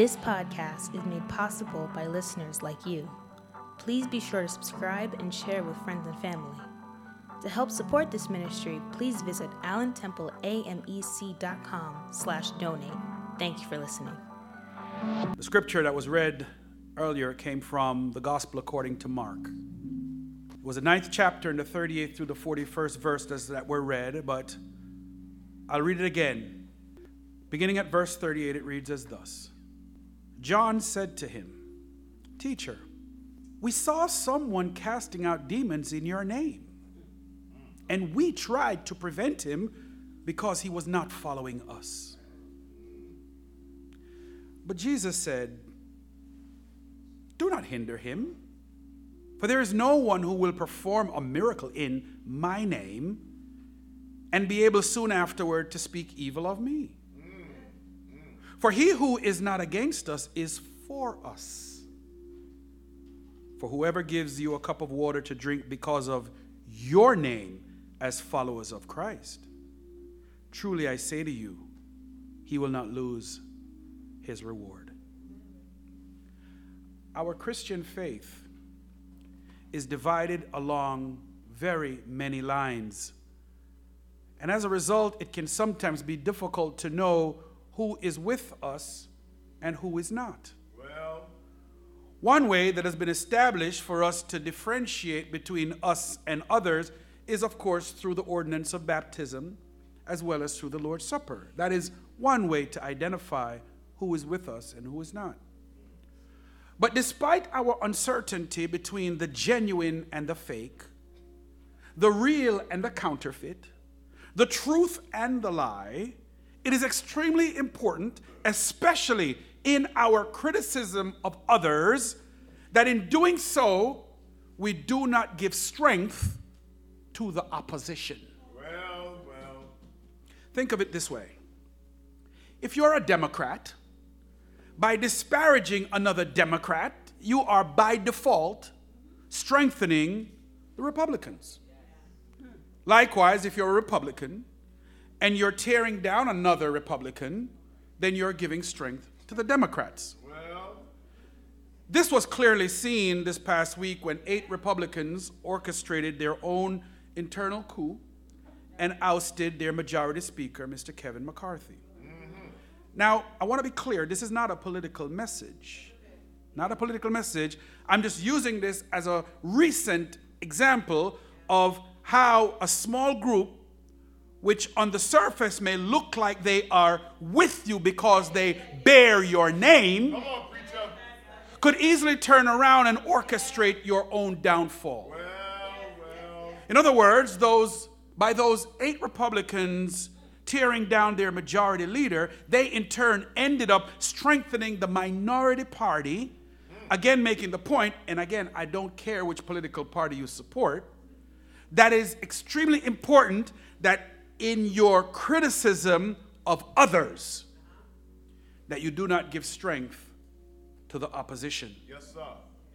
This podcast is made possible by listeners like you. Please be sure to subscribe and share with friends and family. To help support this ministry, please visit allentempleamec.com slash donate. Thank you for listening. The scripture that was read earlier came from the Gospel according to Mark. It was the ninth chapter in the 38th through the 41st verse that were read, but I'll read it again. Beginning at verse 38, it reads as thus John said to him, Teacher, we saw someone casting out demons in your name, and we tried to prevent him because he was not following us. But Jesus said, Do not hinder him for there is no one who will perform a miracle in my name and be able soon afterward to speak evil of me. For he who is not against us is for us. For whoever gives you a cup of water to drink because of your name as followers of Christ, truly I say to you, he will not lose his reward. Our Christian faith is divided along very many lines. And as a result, it can sometimes be difficult to know who is with us and who is not. Well, one way that has been established for us to differentiate between us and others is, of course, through the ordinance of baptism as well as through the Lord's Supper. That is one way to identify who is with us and who is not. But despite our uncertainty between the genuine and the fake, the real and the counterfeit, the truth and the lie, it is extremely important, especially in our criticism of others, that in doing so, we do not give strength to the opposition. Well, well. Think of it this way if you're a Democrat, by disparaging another Democrat, you are by default strengthening the Republicans. Likewise, if you're a Republican and you're tearing down another Republican, then you're giving strength to the Democrats. Well. This was clearly seen this past week when eight Republicans orchestrated their own internal coup and ousted their majority speaker, Mr. Kevin McCarthy. Mm-hmm. Now, I want to be clear this is not a political message. Not a political message. I'm just using this as a recent example of how a small group, which on the surface may look like they are with you because they bear your name, on, could easily turn around and orchestrate your own downfall. Well, well. In other words, those by those eight Republicans tearing down their majority leader, they in turn ended up strengthening the minority party. Again, making the point, and again, I don't care which political party you support, that is extremely important that in your criticism of others, that you do not give strength to the opposition. Yes, sir.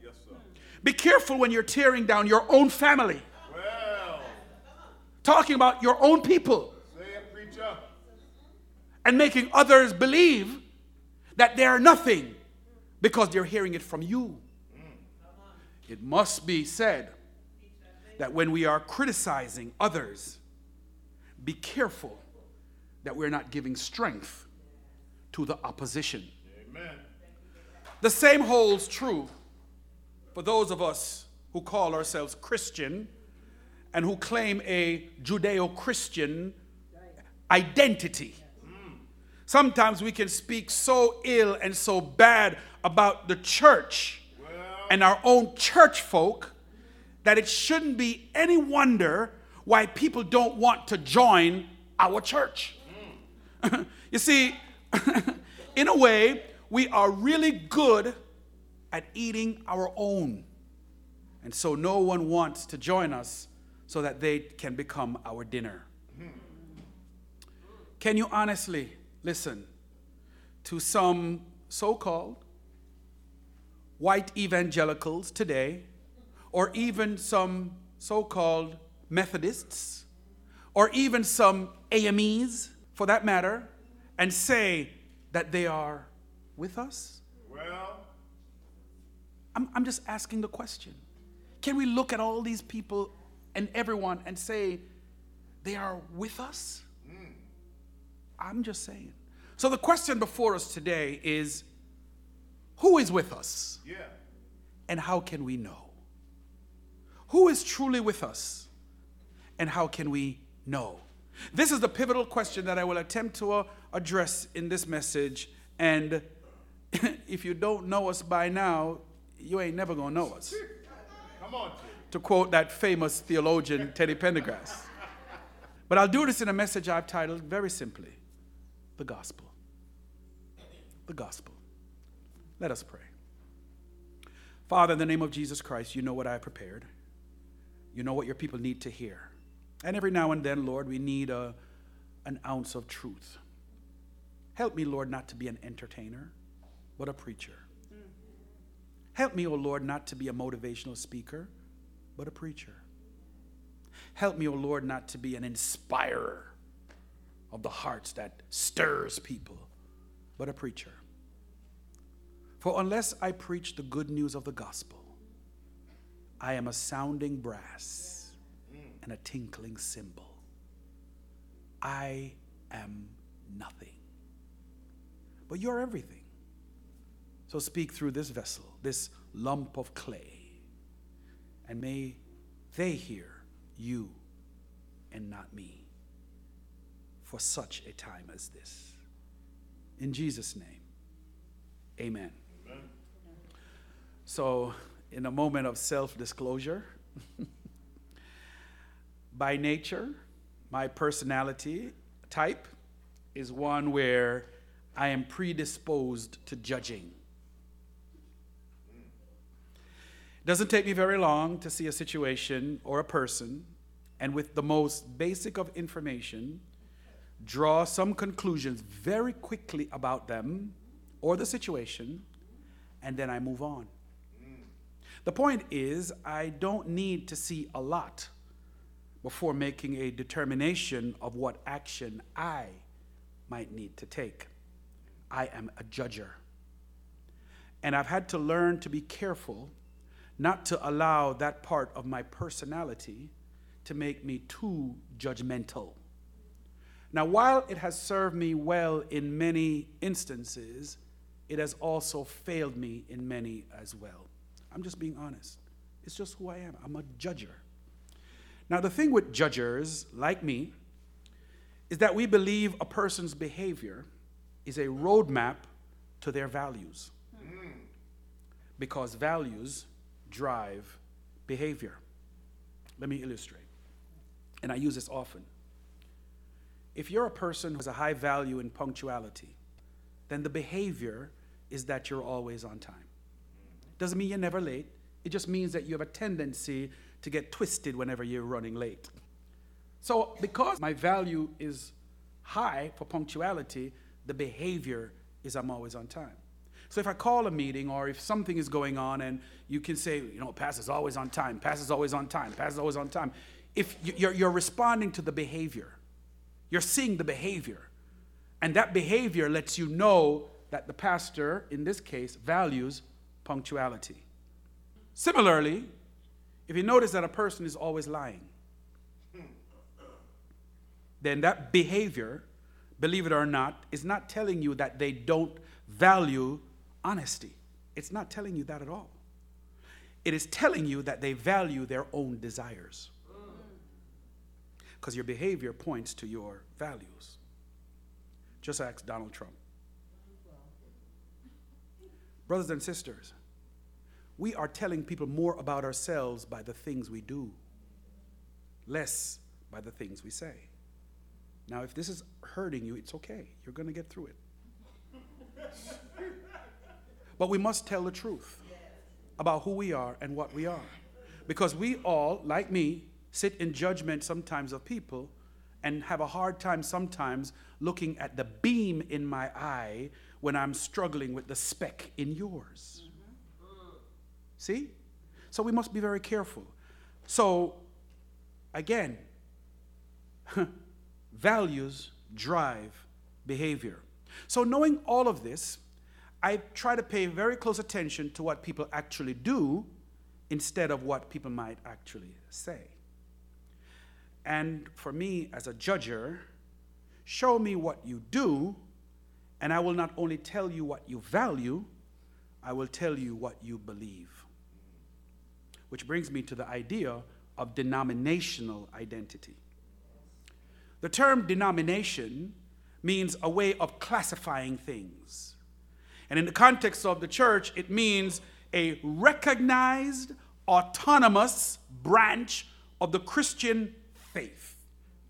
Yes, sir. Be careful when you're tearing down your own family. Well. Talking about your own people and making others believe that they are nothing because they're hearing it from you. Mm. It must be said that when we are criticizing others, be careful that we're not giving strength to the opposition. Amen. The same holds true for those of us who call ourselves Christian and who claim a Judeo Christian identity. Sometimes we can speak so ill and so bad about the church and our own church folk that it shouldn't be any wonder why people don't want to join our church. Mm. you see, in a way, we are really good at eating our own. And so no one wants to join us so that they can become our dinner. Can you honestly listen to some so called white evangelicals today, or even some so called Methodists, or even some AMEs for that matter, and say that they are with us? Well, I'm, I'm just asking the question. Can we look at all these people and everyone and say they are with us? Hmm. I'm just saying. So the question before us today is who is with us yeah. and how can we know? Who is truly with us and how can we know? This is the pivotal question that I will attempt to uh, address in this message. And if you don't know us by now, you ain't never gonna know us. Come on, To quote that famous theologian, Teddy Pendergrass. But I'll do this in a message I've titled very simply The Gospel. The Gospel. Let us pray. Father, in the name of Jesus Christ, you know what I prepared. You know what your people need to hear. And every now and then, Lord, we need a, an ounce of truth. Help me, Lord, not to be an entertainer, but a preacher. Help me, O oh Lord, not to be a motivational speaker, but a preacher. Help me, O oh Lord, not to be an inspirer of the hearts that stirs people, but a preacher. For unless I preach the good news of the gospel, I am a sounding brass and a tinkling cymbal. I am nothing. But you're everything. So speak through this vessel, this lump of clay, and may they hear you and not me for such a time as this. In Jesus' name, amen. Amen. So, in a moment of self disclosure, by nature, my personality type is one where I am predisposed to judging. It doesn't take me very long to see a situation or a person, and with the most basic of information, draw some conclusions very quickly about them or the situation, and then I move on. The point is, I don't need to see a lot before making a determination of what action I might need to take. I am a judger. And I've had to learn to be careful not to allow that part of my personality to make me too judgmental. Now, while it has served me well in many instances, it has also failed me in many as well. I'm just being honest. It's just who I am. I'm a judger. Now, the thing with judgers like me is that we believe a person's behavior is a roadmap to their values. Because values drive behavior. Let me illustrate. And I use this often. If you're a person who has a high value in punctuality, then the behavior is that you're always on time. Doesn't mean you're never late, it just means that you have a tendency to get twisted whenever you're running late. So, because my value is high for punctuality, the behavior is I'm always on time. So if I call a meeting or if something is going on and you can say, you know, pass is always on time, pass is always on time, pass is always on time. If you're, you're responding to the behavior, you're seeing the behavior. And that behavior lets you know that the pastor, in this case, values punctuality. Similarly, if you notice that a person is always lying, then that behavior, believe it or not, is not telling you that they don't value honesty. It's not telling you that at all. It is telling you that they value their own desires. Because your behavior points to your values. Just ask Donald Trump. Brothers and sisters, we are telling people more about ourselves by the things we do, less by the things we say. Now, if this is hurting you, it's okay. You're going to get through it. but we must tell the truth about who we are and what we are. Because we all, like me, sit in judgment sometimes of people and have a hard time sometimes looking at the beam in my eye when I'm struggling with the speck in yours. See? So we must be very careful. So, again, values drive behavior. So, knowing all of this, I try to pay very close attention to what people actually do instead of what people might actually say. And for me, as a judger, show me what you do, and I will not only tell you what you value, I will tell you what you believe. Which brings me to the idea of denominational identity. The term denomination means a way of classifying things. And in the context of the church, it means a recognized, autonomous branch of the Christian faith.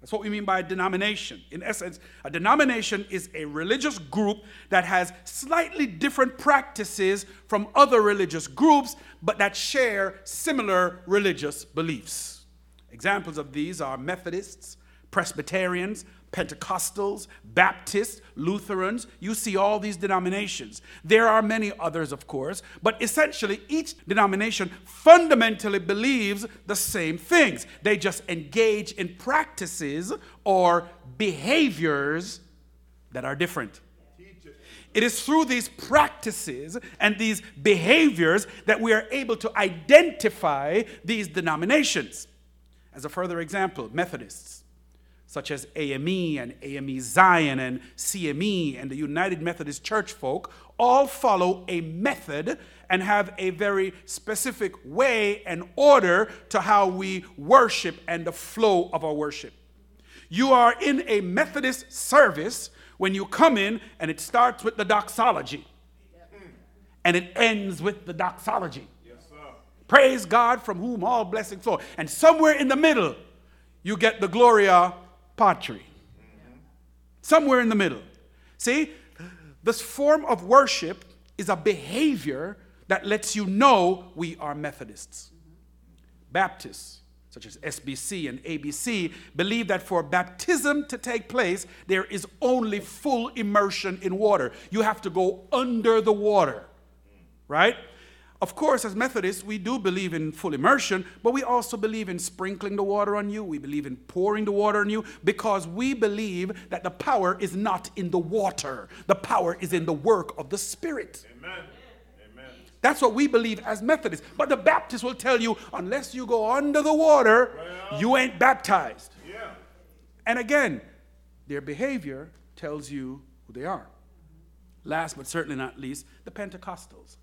That's what we mean by a denomination. In essence, a denomination is a religious group that has slightly different practices from other religious groups, but that share similar religious beliefs. Examples of these are Methodists, Presbyterians, Pentecostals, Baptists, Lutherans. You see all these denominations. There are many others, of course, but essentially each denomination fundamentally believes the same things. They just engage in practices or behaviors that are different. It is through these practices and these behaviors that we are able to identify these denominations. As a further example, Methodists such as AME and AME Zion and CME and the United Methodist Church folk, all follow a method and have a very specific way and order to how we worship and the flow of our worship. You are in a Methodist service when you come in and it starts with the doxology and it ends with the doxology. Yes. Praise God from whom all blessings flow. And somewhere in the middle, you get the Gloria Patri. Somewhere in the middle. See, this form of worship is a behavior that lets you know we are Methodists. Baptists, such as SBC and ABC, believe that for baptism to take place, there is only full immersion in water. You have to go under the water, right? Of course, as Methodists, we do believe in full immersion, but we also believe in sprinkling the water on you. We believe in pouring the water on you because we believe that the power is not in the water, the power is in the work of the Spirit. Amen. Amen. That's what we believe as Methodists. But the Baptists will tell you unless you go under the water, Well- you ain't baptized. Yeah. And again, their behavior tells you who they are. Last but certainly not least, the Pentecostals,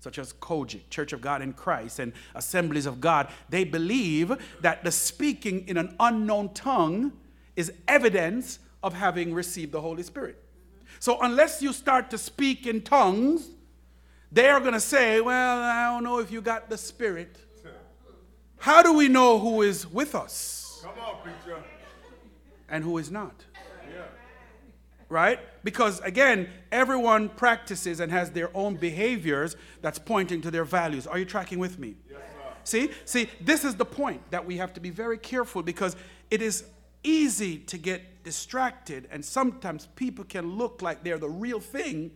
such as COGIC, Church of God in Christ, and Assemblies of God, they believe that the speaking in an unknown tongue is evidence of having received the Holy Spirit. So unless you start to speak in tongues, they are going to say, Well, I don't know if you got the Spirit. How do we know who is with us Come on, preacher. and who is not? Right? Because again, everyone practices and has their own behaviors that's pointing to their values. Are you tracking with me? Yes. See, see, this is the point that we have to be very careful because it is easy to get distracted, and sometimes people can look like they're the real thing,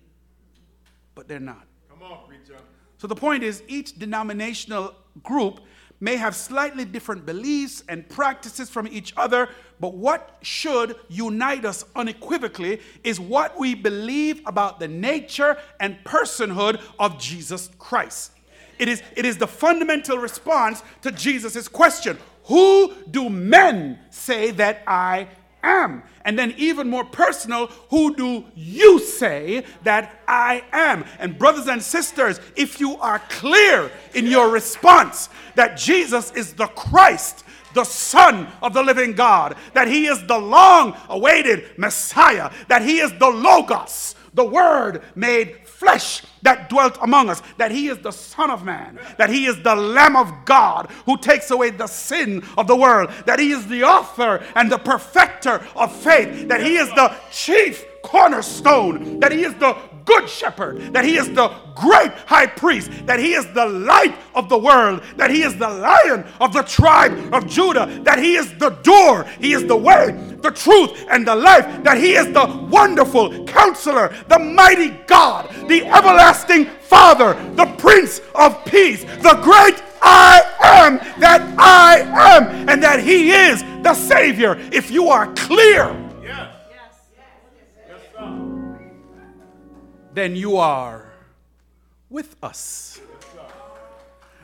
but they're not. Come on, preacher. So the point is, each denominational group may have slightly different beliefs and practices from each other, but what should unite us unequivocally is what we believe about the nature and personhood of Jesus Christ. It is, it is the fundamental response to Jesus' question Who do men say that I am. And then, even more personal, who do you say that I am? And, brothers and sisters, if you are clear in your response that Jesus is the Christ, the Son of the living God, that He is the long awaited Messiah, that He is the Logos, the Word made flesh that dwelt among us, that he is the Son of Man, that he is the Lamb of God who takes away the sin of the world, that he is the author and the perfecter of faith, that he is the chief cornerstone, that he is the good shepherd, that he is the great high priest, that he is the light of the world, that he is the lion of the tribe of Judah, that he is the door, he is the way, the truth, and the life, that he is the wonderful counselor, the mighty God, the everlasting Father, the Prince of Peace, the great I am that I am, and that he is the Savior. If you are clear, then you are with us.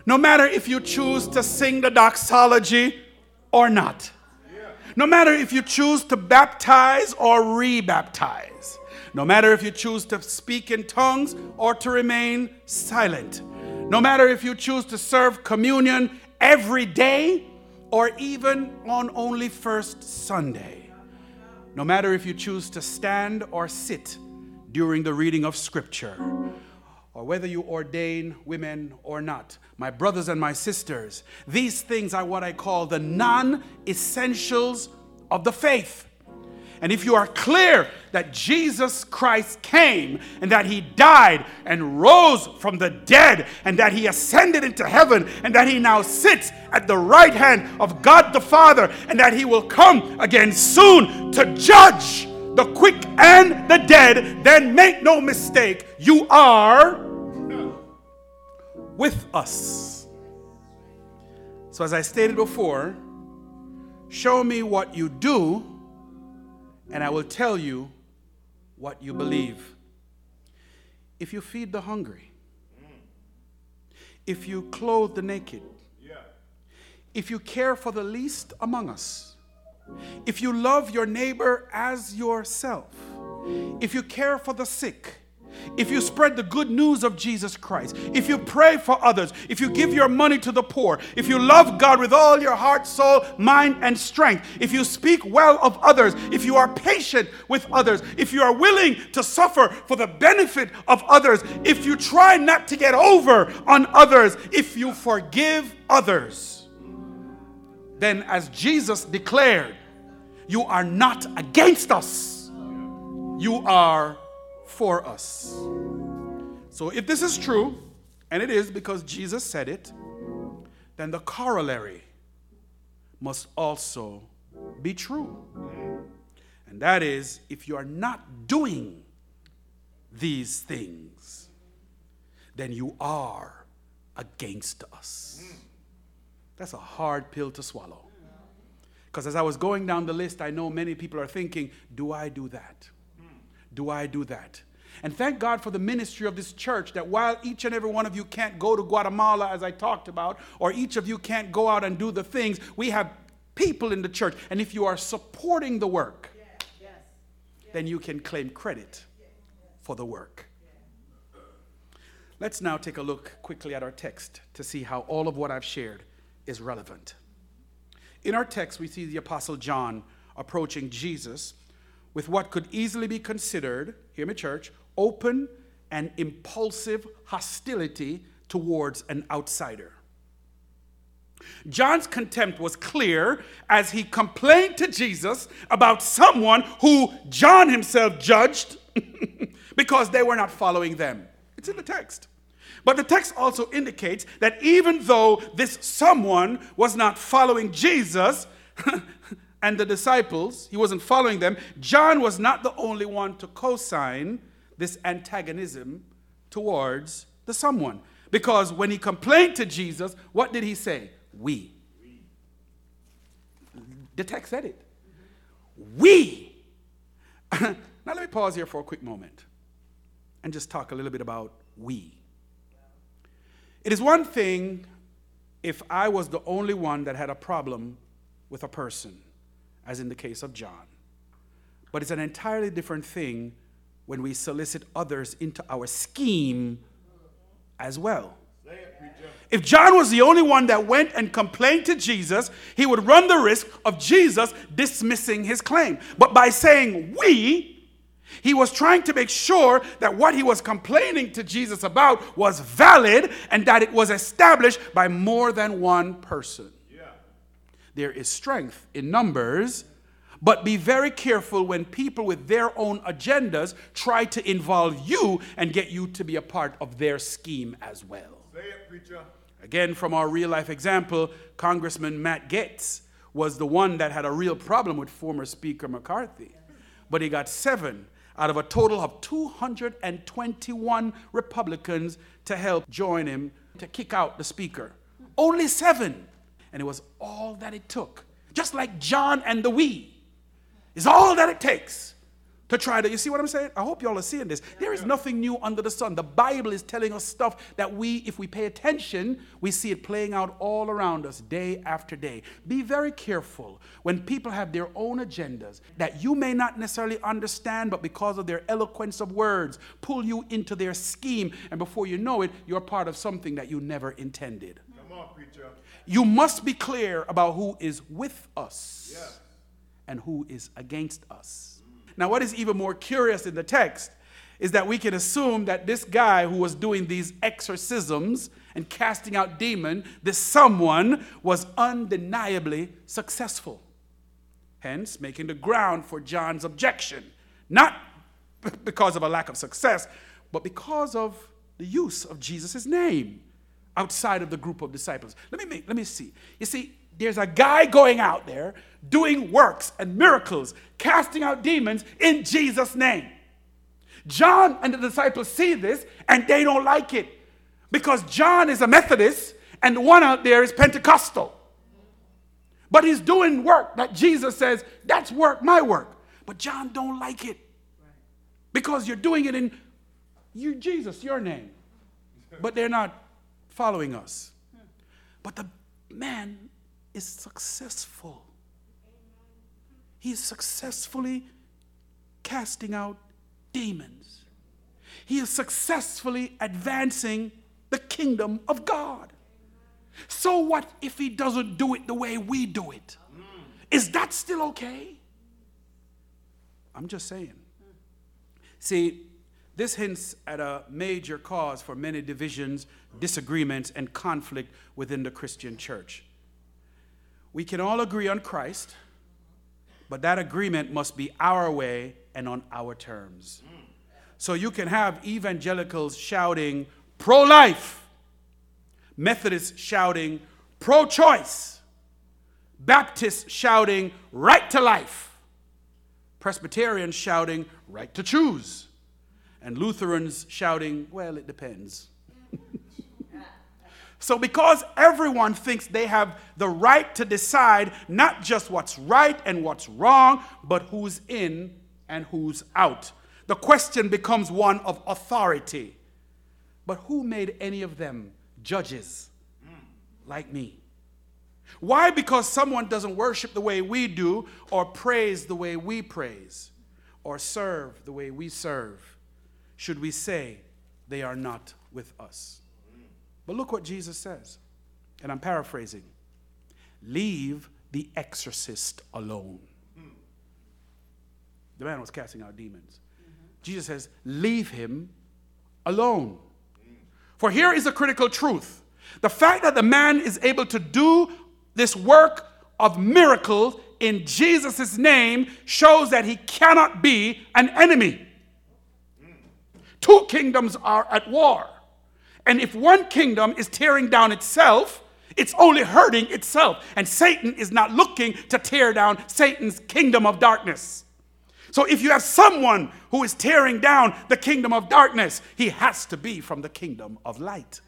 No matter if you choose to sing the doxology or not. No matter if you choose to baptize or re-baptize. No matter if you choose to speak in tongues or to remain silent. No matter if you choose to serve communion every day or even on only first Sunday. No matter if you choose to stand or sit during the reading of Scripture, or whether you ordain women or not. My brothers and my sisters, these things are what I call the non essentials of the faith. And if you are clear that Jesus Christ came and that he died and rose from the dead and that he ascended into heaven and that he now sits at the right hand of God the Father and that he will come again soon to judge the quick and the dead, then make no mistake, you are with us. So, as I stated before, show me what you do and I will tell you what you believe. If you feed the hungry, if you clothe the naked, if you care for the least among us, if you love your neighbor as yourself, if you care for the sick, if you spread the good news of Jesus Christ, if you pray for others, if you give your money to the poor, if you love God with all your heart, soul, mind, and strength, if you speak well of others, if you are patient with others, if you are willing to suffer for the benefit of others, if you try not to get over on others, if you forgive others, then as Jesus declared, you are not against us, you are for us. So if this is true, and it is because Jesus said it, then the corollary must also be true. And that is if you are not doing these things, then you are against us. That's a hard pill to swallow. Because as I was going down the list, I know many people are thinking, do I do that? Do I do that? And thank God for the ministry of this church that while each and every one of you can't go to Guatemala, as I talked about, or each of you can't go out and do the things, we have people in the church. And if you are supporting the work, then you can claim credit for the work. Let's now take a look quickly at our text to see how all of what I've shared is relevant. In our text, we see the Apostle John approaching Jesus with what could easily be considered, hear me, church, open and impulsive hostility towards an outsider. John's contempt was clear as he complained to Jesus about someone who John himself judged because they were not following them. It's in the text. But the text also indicates that even though this someone was not following Jesus and the disciples, he wasn't following them, John was not the only one to co sign this antagonism towards the someone. Because when he complained to Jesus, what did he say? We. The text said it. We. now let me pause here for a quick moment and just talk a little bit about we. It is one thing if I was the only one that had a problem with a person, as in the case of John. But it's an entirely different thing when we solicit others into our scheme as well. If John was the only one that went and complained to Jesus, he would run the risk of Jesus dismissing his claim. But by saying we, he was trying to make sure that what he was complaining to Jesus about was valid and that it was established by more than one person. Yeah. There is strength in numbers but be very careful when people with their own agendas try to involve you and get you to be a part of their scheme as well. Say it, preacher. Again, from our real life example, Congressman Matt Gaetz was the one that had a real problem with former Speaker McCarthy. But he got seven out of a total of 221 Republicans to help join him to kick out the Speaker. Only seven. And it was all that it took. Just like John and the we is all that it takes to try to, you see what I'm saying? I hope y'all are seeing this. There is nothing new under the sun. The Bible is telling us stuff that we, if we pay attention, we see it playing out all around us day after day. Be very careful when people have their own agendas that you may not necessarily understand, but because of their eloquence of words, pull you into their scheme, and before you know it, you're part of something that you never intended. Come on, preacher. You must be clear about who is with us Yes. and who is against us. Now, what is even more curious in the text is that we can assume that this guy who was doing these exorcisms and casting out demon, this someone was undeniably successful. Hence, making the ground for John's objection. Not because of a lack of success, but because of the use of Jesus' name outside of the group of disciples. Let me make, let me see. You see, there's a guy going out there doing works and miracles, casting out demons in Jesus' name. John and the disciples see this and they don't like it because John is a Methodist and the one out there is Pentecostal. But he's doing work that Jesus says, that's work, my work. But John don't like it because you're doing it in you, Jesus, your name. But they're not following us. But the man is successful. He is successfully casting out demons. He is successfully advancing the kingdom of God. So what if he doesn't do it the way we do it? Is that still okay? I'm just saying. See, this hints at a major cause for many divisions, disagreements, and conflict within the Christian church. We can all agree on Christ, but that agreement must be our way and on our terms. So you can have evangelicals shouting pro life, Methodists shouting pro choice, Baptists shouting right to life, Presbyterians shouting right to choose, and Lutherans shouting, well, it depends. So, because everyone thinks they have the right to decide not just what's right and what's wrong, but who's in and who's out, the question becomes one of authority. But who made any of them judges like me? Why? Because someone doesn't worship the way we do, or praise the way we praise, or serve the way we serve, should we say they are not with us? But look what Jesus says, and I'm paraphrasing leave the exorcist alone. The man was casting out demons. Mm-hmm. Jesus says, leave him alone. For here is a critical truth the fact that the man is able to do this work of miracles in Jesus' name shows that he cannot be an enemy. Two kingdoms are at war. And if one kingdom is tearing down itself, it's only hurting itself. And Satan is not looking to tear down Satan's kingdom of darkness. So if you have someone who is tearing down the kingdom of darkness, he has to be from the kingdom of light.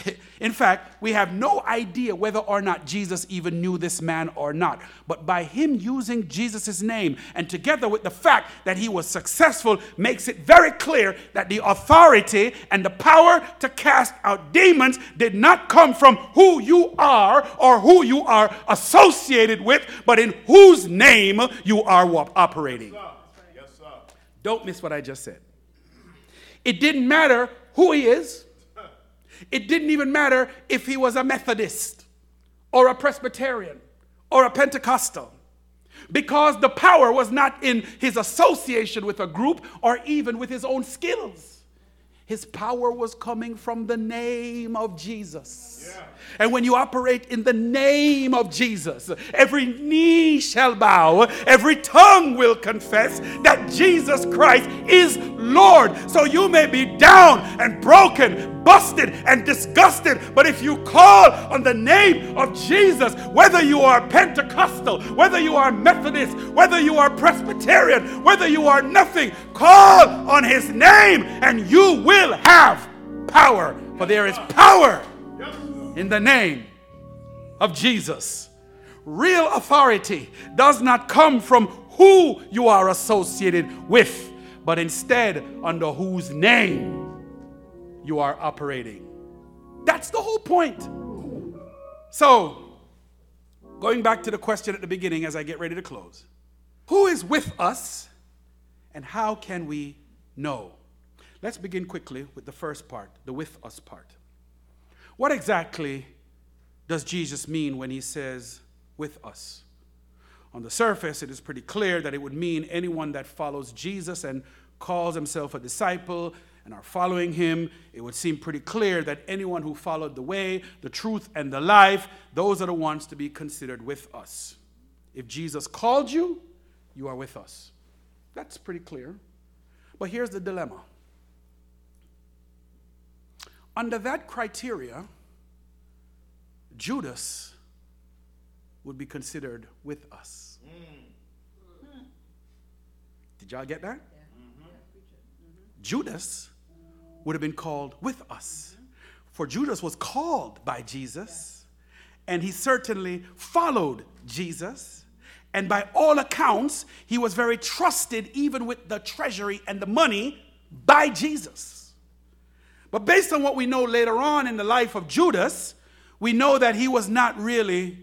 In fact, we have no idea whether or not Jesus even knew this man or not. But by him using Jesus' name and together with the fact that he was successful, makes it very clear that the authority and the power to cast out demons did not come from who you are or who you are associated with, but in whose name you are operating. Yes, sir. Don't miss what I just said. It didn't matter who he is. It didn't even matter if he was a Methodist or a Presbyterian or a Pentecostal. Because the power was not in his association with a group or even with his own skills. His power was coming from the name of Jesus. And when you operate in the name of Jesus, every knee shall bow, every tongue will confess that Jesus Christ is Lord. So you may be down and broken, busted and disgusted, but if you call on the name of Jesus, whether you are Pentecostal, whether you are Methodist, whether you are Presbyterian, whether you are nothing, call on his name and you will have power. For there is power in the name of Jesus. Real authority does not come from who you are associated with, but instead under whose name you are operating. That's the whole point. So, going back to the question at the beginning as I get ready to close who is with us and how can we know? Let's begin quickly with the first part, the with us part. What exactly does Jesus mean when he says with us? On the surface, it is pretty clear that it would mean anyone that follows Jesus and calls himself a disciple and are following him, it would seem pretty clear that anyone who followed the way, the truth, and the life, those are the ones to be considered with us. If Jesus called you, you are with us. That's pretty clear. But here's the dilemma. Under that criteria, Judas would be considered with us. Mm. Did y'all get that? Mm-hmm. Mm-hmm. Judas would have been called with us. Mm-hmm. For Judas was called by Jesus, and he certainly followed Jesus. And by all accounts, he was very trusted, even with the treasury and the money, by Jesus. But based on what we know later on in the life of Judas, we know that he was not really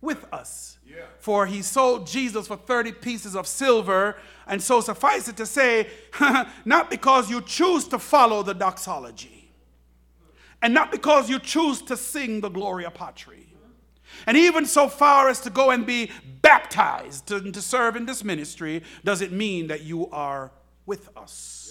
with us. Yeah. For he sold Jesus for 30 pieces of silver. And so suffice it to say, not because you choose to follow the doxology, and not because you choose to sing the Gloria Patri, and even so far as to go and be baptized to, to serve in this ministry, does it mean that you are with us.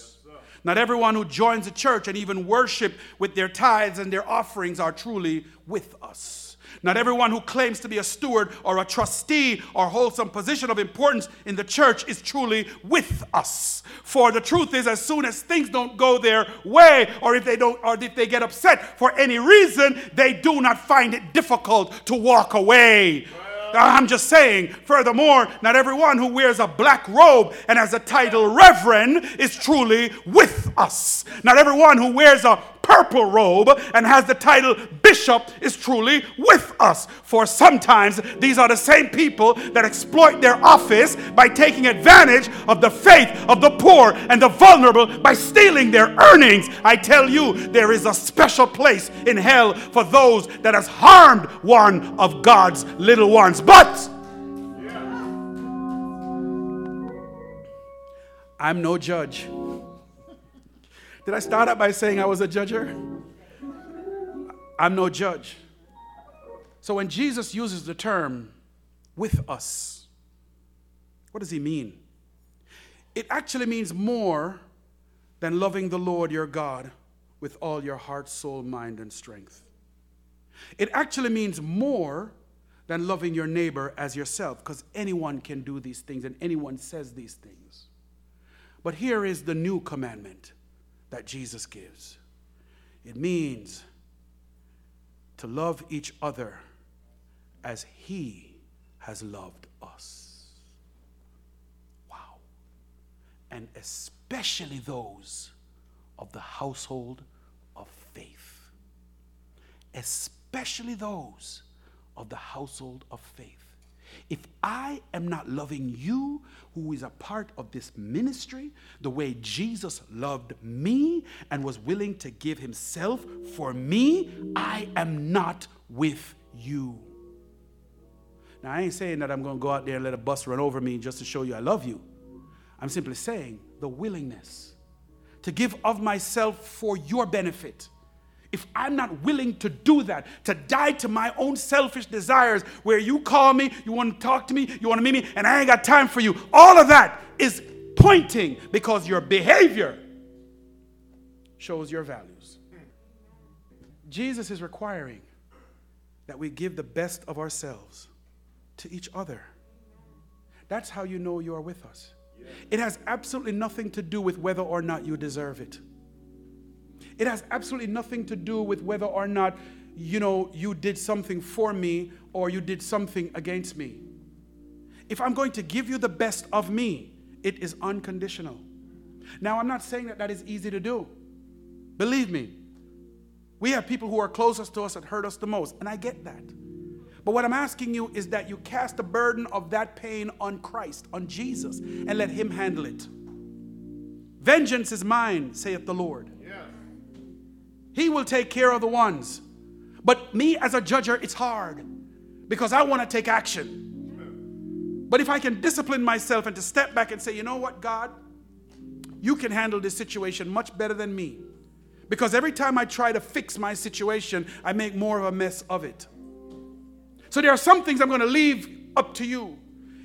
Not everyone who joins the church and even worship with their tithes and their offerings are truly with us. Not everyone who claims to be a steward or a trustee or holds some position of importance in the church is truly with us. For the truth is, as soon as things don't go their way, or if they don't, or if they get upset for any reason, they do not find it difficult to walk away. Uh, I'm just saying, furthermore, not everyone who wears a black robe and has a title reverend is truly with us. Not everyone who wears a purple robe and has the title bishop is truly with us. For sometimes these are the same people that exploit their office by taking advantage of the faith of the poor and the vulnerable by stealing their earnings. I tell you, there is a special place in hell for those that has harmed one of God's little ones. But I'm no judge. Did I start out by saying I was a judger? I'm no judge. So when Jesus uses the term with us, what does he mean? It actually means more than loving the Lord your God with all your heart, soul, mind, and strength. It actually means more than loving your neighbor as yourself, because anyone can do these things and anyone says these things. But here is the new commandment that Jesus gives. It means to love each other as He has loved us. Wow. And especially those of the household of faith. Especially those of the household of faith. If I am not loving you, who is a part of this ministry, the way Jesus loved me and was willing to give himself for me, I am not with you. Now, I ain't saying that I'm going to go out there and let a bus run over me just to show you I love you. I'm simply saying the willingness to give of myself for your benefit if I'm not willing to do that, to die to my own selfish desires, where you call me, you want to talk to me, you want to meet me, and I ain't got time for you, all of that is pointing because your behavior shows your values. Jesus is requiring that we give the best of ourselves to each other. That's how you know you are with us. It has absolutely nothing to do with whether or not you deserve it. It has absolutely nothing to do with whether or not, you know, you did something for me or you did something against me. If I'm going to give you the best of me, it is unconditional. Now, I'm not saying that that is easy to do. Believe me, we have people who are closest to us that hurt us the most, and I get that. But what I'm asking you is that you cast the burden of that pain on Christ, on Jesus, and let Him handle it. Vengeance is mine, saith the Lord. He will take care of the ones. But me as a judger, it's hard because I want to take action. But if I can discipline myself and to step back and say, you know what, God, you can handle this situation much better than me. Because every time I try to fix my situation, I make more of a mess of it. So there are some things I'm going to leave up to you.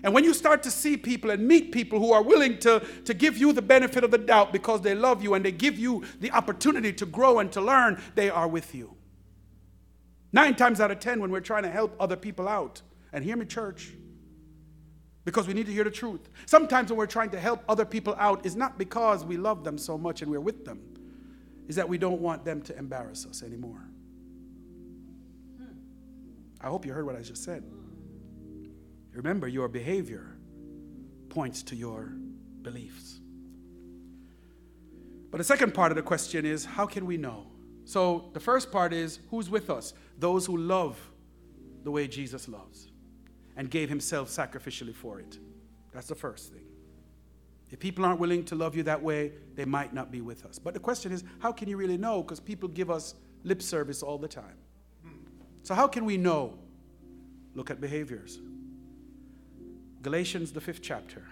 And when you start to see people and meet people who are willing to, to give you the benefit of the doubt because they love you and they give you the opportunity to grow and to learn, they are with you. Nine times out of ten, when we're trying to help other people out, and hear me, church, because we need to hear the truth. Sometimes when we're trying to help other people out, it's not because we love them so much and we're with them, is that we don't want them to embarrass us anymore. I hope you heard what I just said. Remember, your behavior points to your beliefs. But the second part of the question is how can we know? So the first part is who's with us? Those who love the way Jesus loves and gave himself sacrificially for it. That's the first thing. If people aren't willing to love you that way, they might not be with us. But the question is, how can you really know? Because people give us lip service all the time. So, how can we know? Look at behaviors. Galatians, the fifth chapter,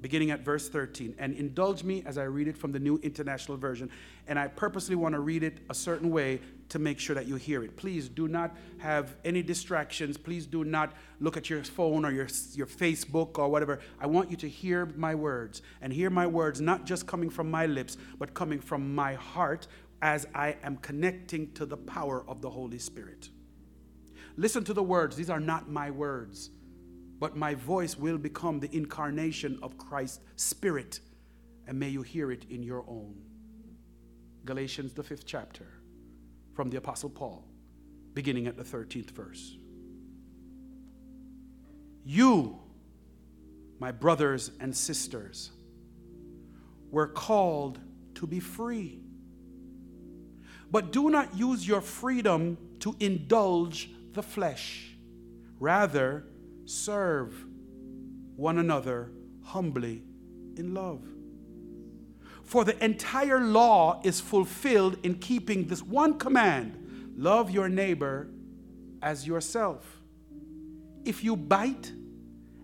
beginning at verse 13. And indulge me as I read it from the New International Version. And I purposely want to read it a certain way to make sure that you hear it. Please do not have any distractions. Please do not look at your phone or your, your Facebook or whatever. I want you to hear my words and hear my words not just coming from my lips, but coming from my heart as I am connecting to the power of the Holy Spirit. Listen to the words. These are not my words, but my voice will become the incarnation of Christ's Spirit, and may you hear it in your own. Galatians, the fifth chapter, from the Apostle Paul, beginning at the 13th verse. You, my brothers and sisters, were called to be free. But do not use your freedom to indulge the flesh. Rather, serve one another humbly in love. For the entire law is fulfilled in keeping this one command love your neighbor as yourself. If you bite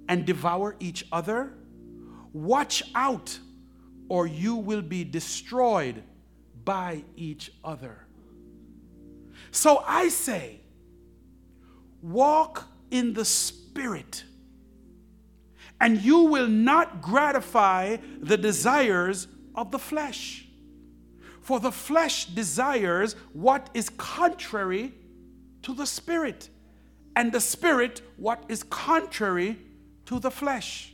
and devour each other, watch out, or you will be destroyed by each other. So I say, walk in the Spirit, and you will not gratify the desires of the flesh. For the flesh desires what is contrary to the Spirit, and the Spirit what is contrary to the flesh.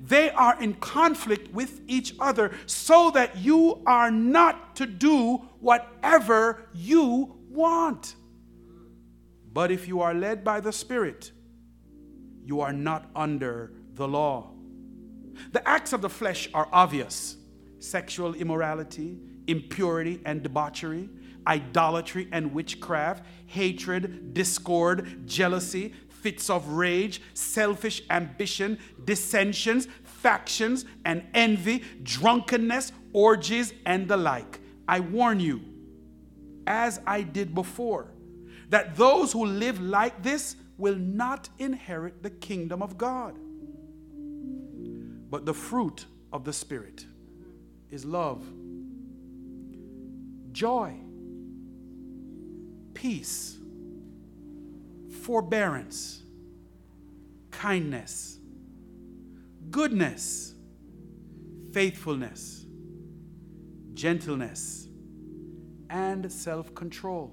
They are in conflict with each other so that you are not to do whatever you want. But if you are led by the Spirit, you are not under the law. The acts of the flesh are obvious sexual immorality, impurity and debauchery, idolatry and witchcraft, hatred, discord, jealousy, fits of rage, selfish ambition, dissensions, factions, and envy, drunkenness, orgies, and the like. I warn you, as I did before, that those who live like this will not inherit the kingdom of God. But the fruit of the Spirit is love, joy, peace, forbearance, kindness, goodness, faithfulness, gentleness, and self control.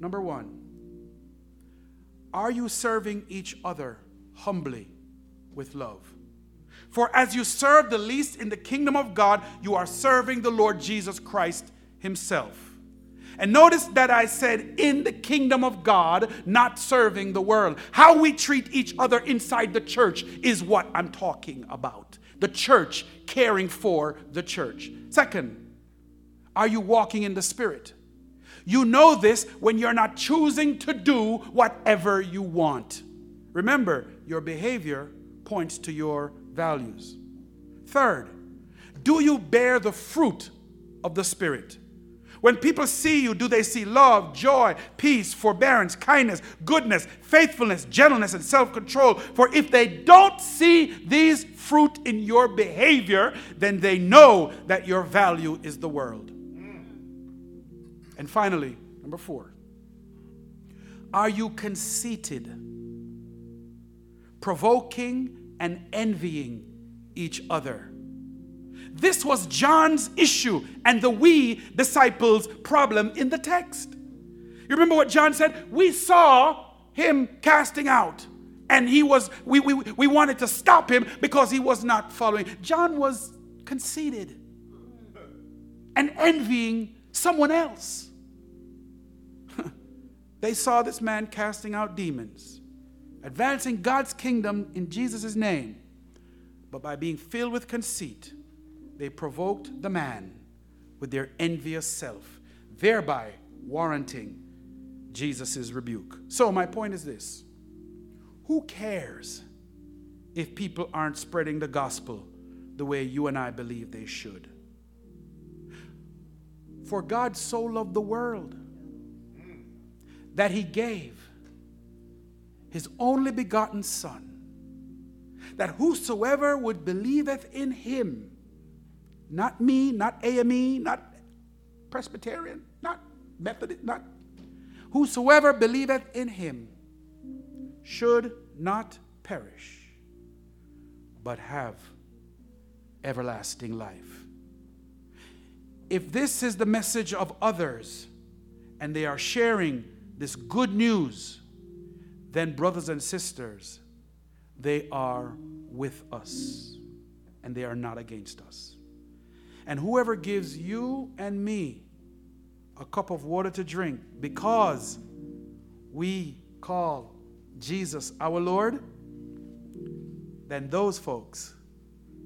Number one, Are you serving each other humbly with love? For as you serve the least in the kingdom of God, you are serving the Lord Jesus Christ Himself. And notice that I said in the kingdom of God, not serving the world. How we treat each other inside the church is what I'm talking about. The church caring for the church. Second, are you walking in the Spirit? You know this when you're not choosing to do whatever you want. Remember, your behavior points to your values. Third, do you bear the fruit of the Spirit? When people see you, do they see love, joy, peace, forbearance, kindness, goodness, faithfulness, gentleness, and self control? For if they don't see these fruit in your behavior, then they know that your value is the world. And finally, number four, are you conceited, provoking, and envying each other? This was John's issue and the we disciples' problem in the text. You remember what John said? We saw him casting out and he was we, we, we wanted to stop him because he was not following john was conceited and envying someone else they saw this man casting out demons advancing god's kingdom in jesus' name but by being filled with conceit they provoked the man with their envious self, thereby warranting Jesus' rebuke. So, my point is this who cares if people aren't spreading the gospel the way you and I believe they should? For God so loved the world that he gave his only begotten Son, that whosoever would believeth in him not me, not AME, not Presbyterian, not Methodist, not whosoever believeth in him should not perish, but have everlasting life. If this is the message of others and they are sharing this good news, then, brothers and sisters, they are with us and they are not against us. And whoever gives you and me a cup of water to drink because we call Jesus our Lord, then those folks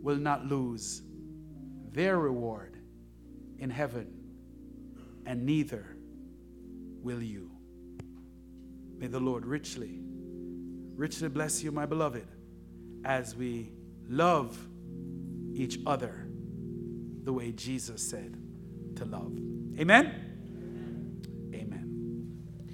will not lose their reward in heaven, and neither will you. May the Lord richly, richly bless you, my beloved, as we love each other the way Jesus said to love. Amen?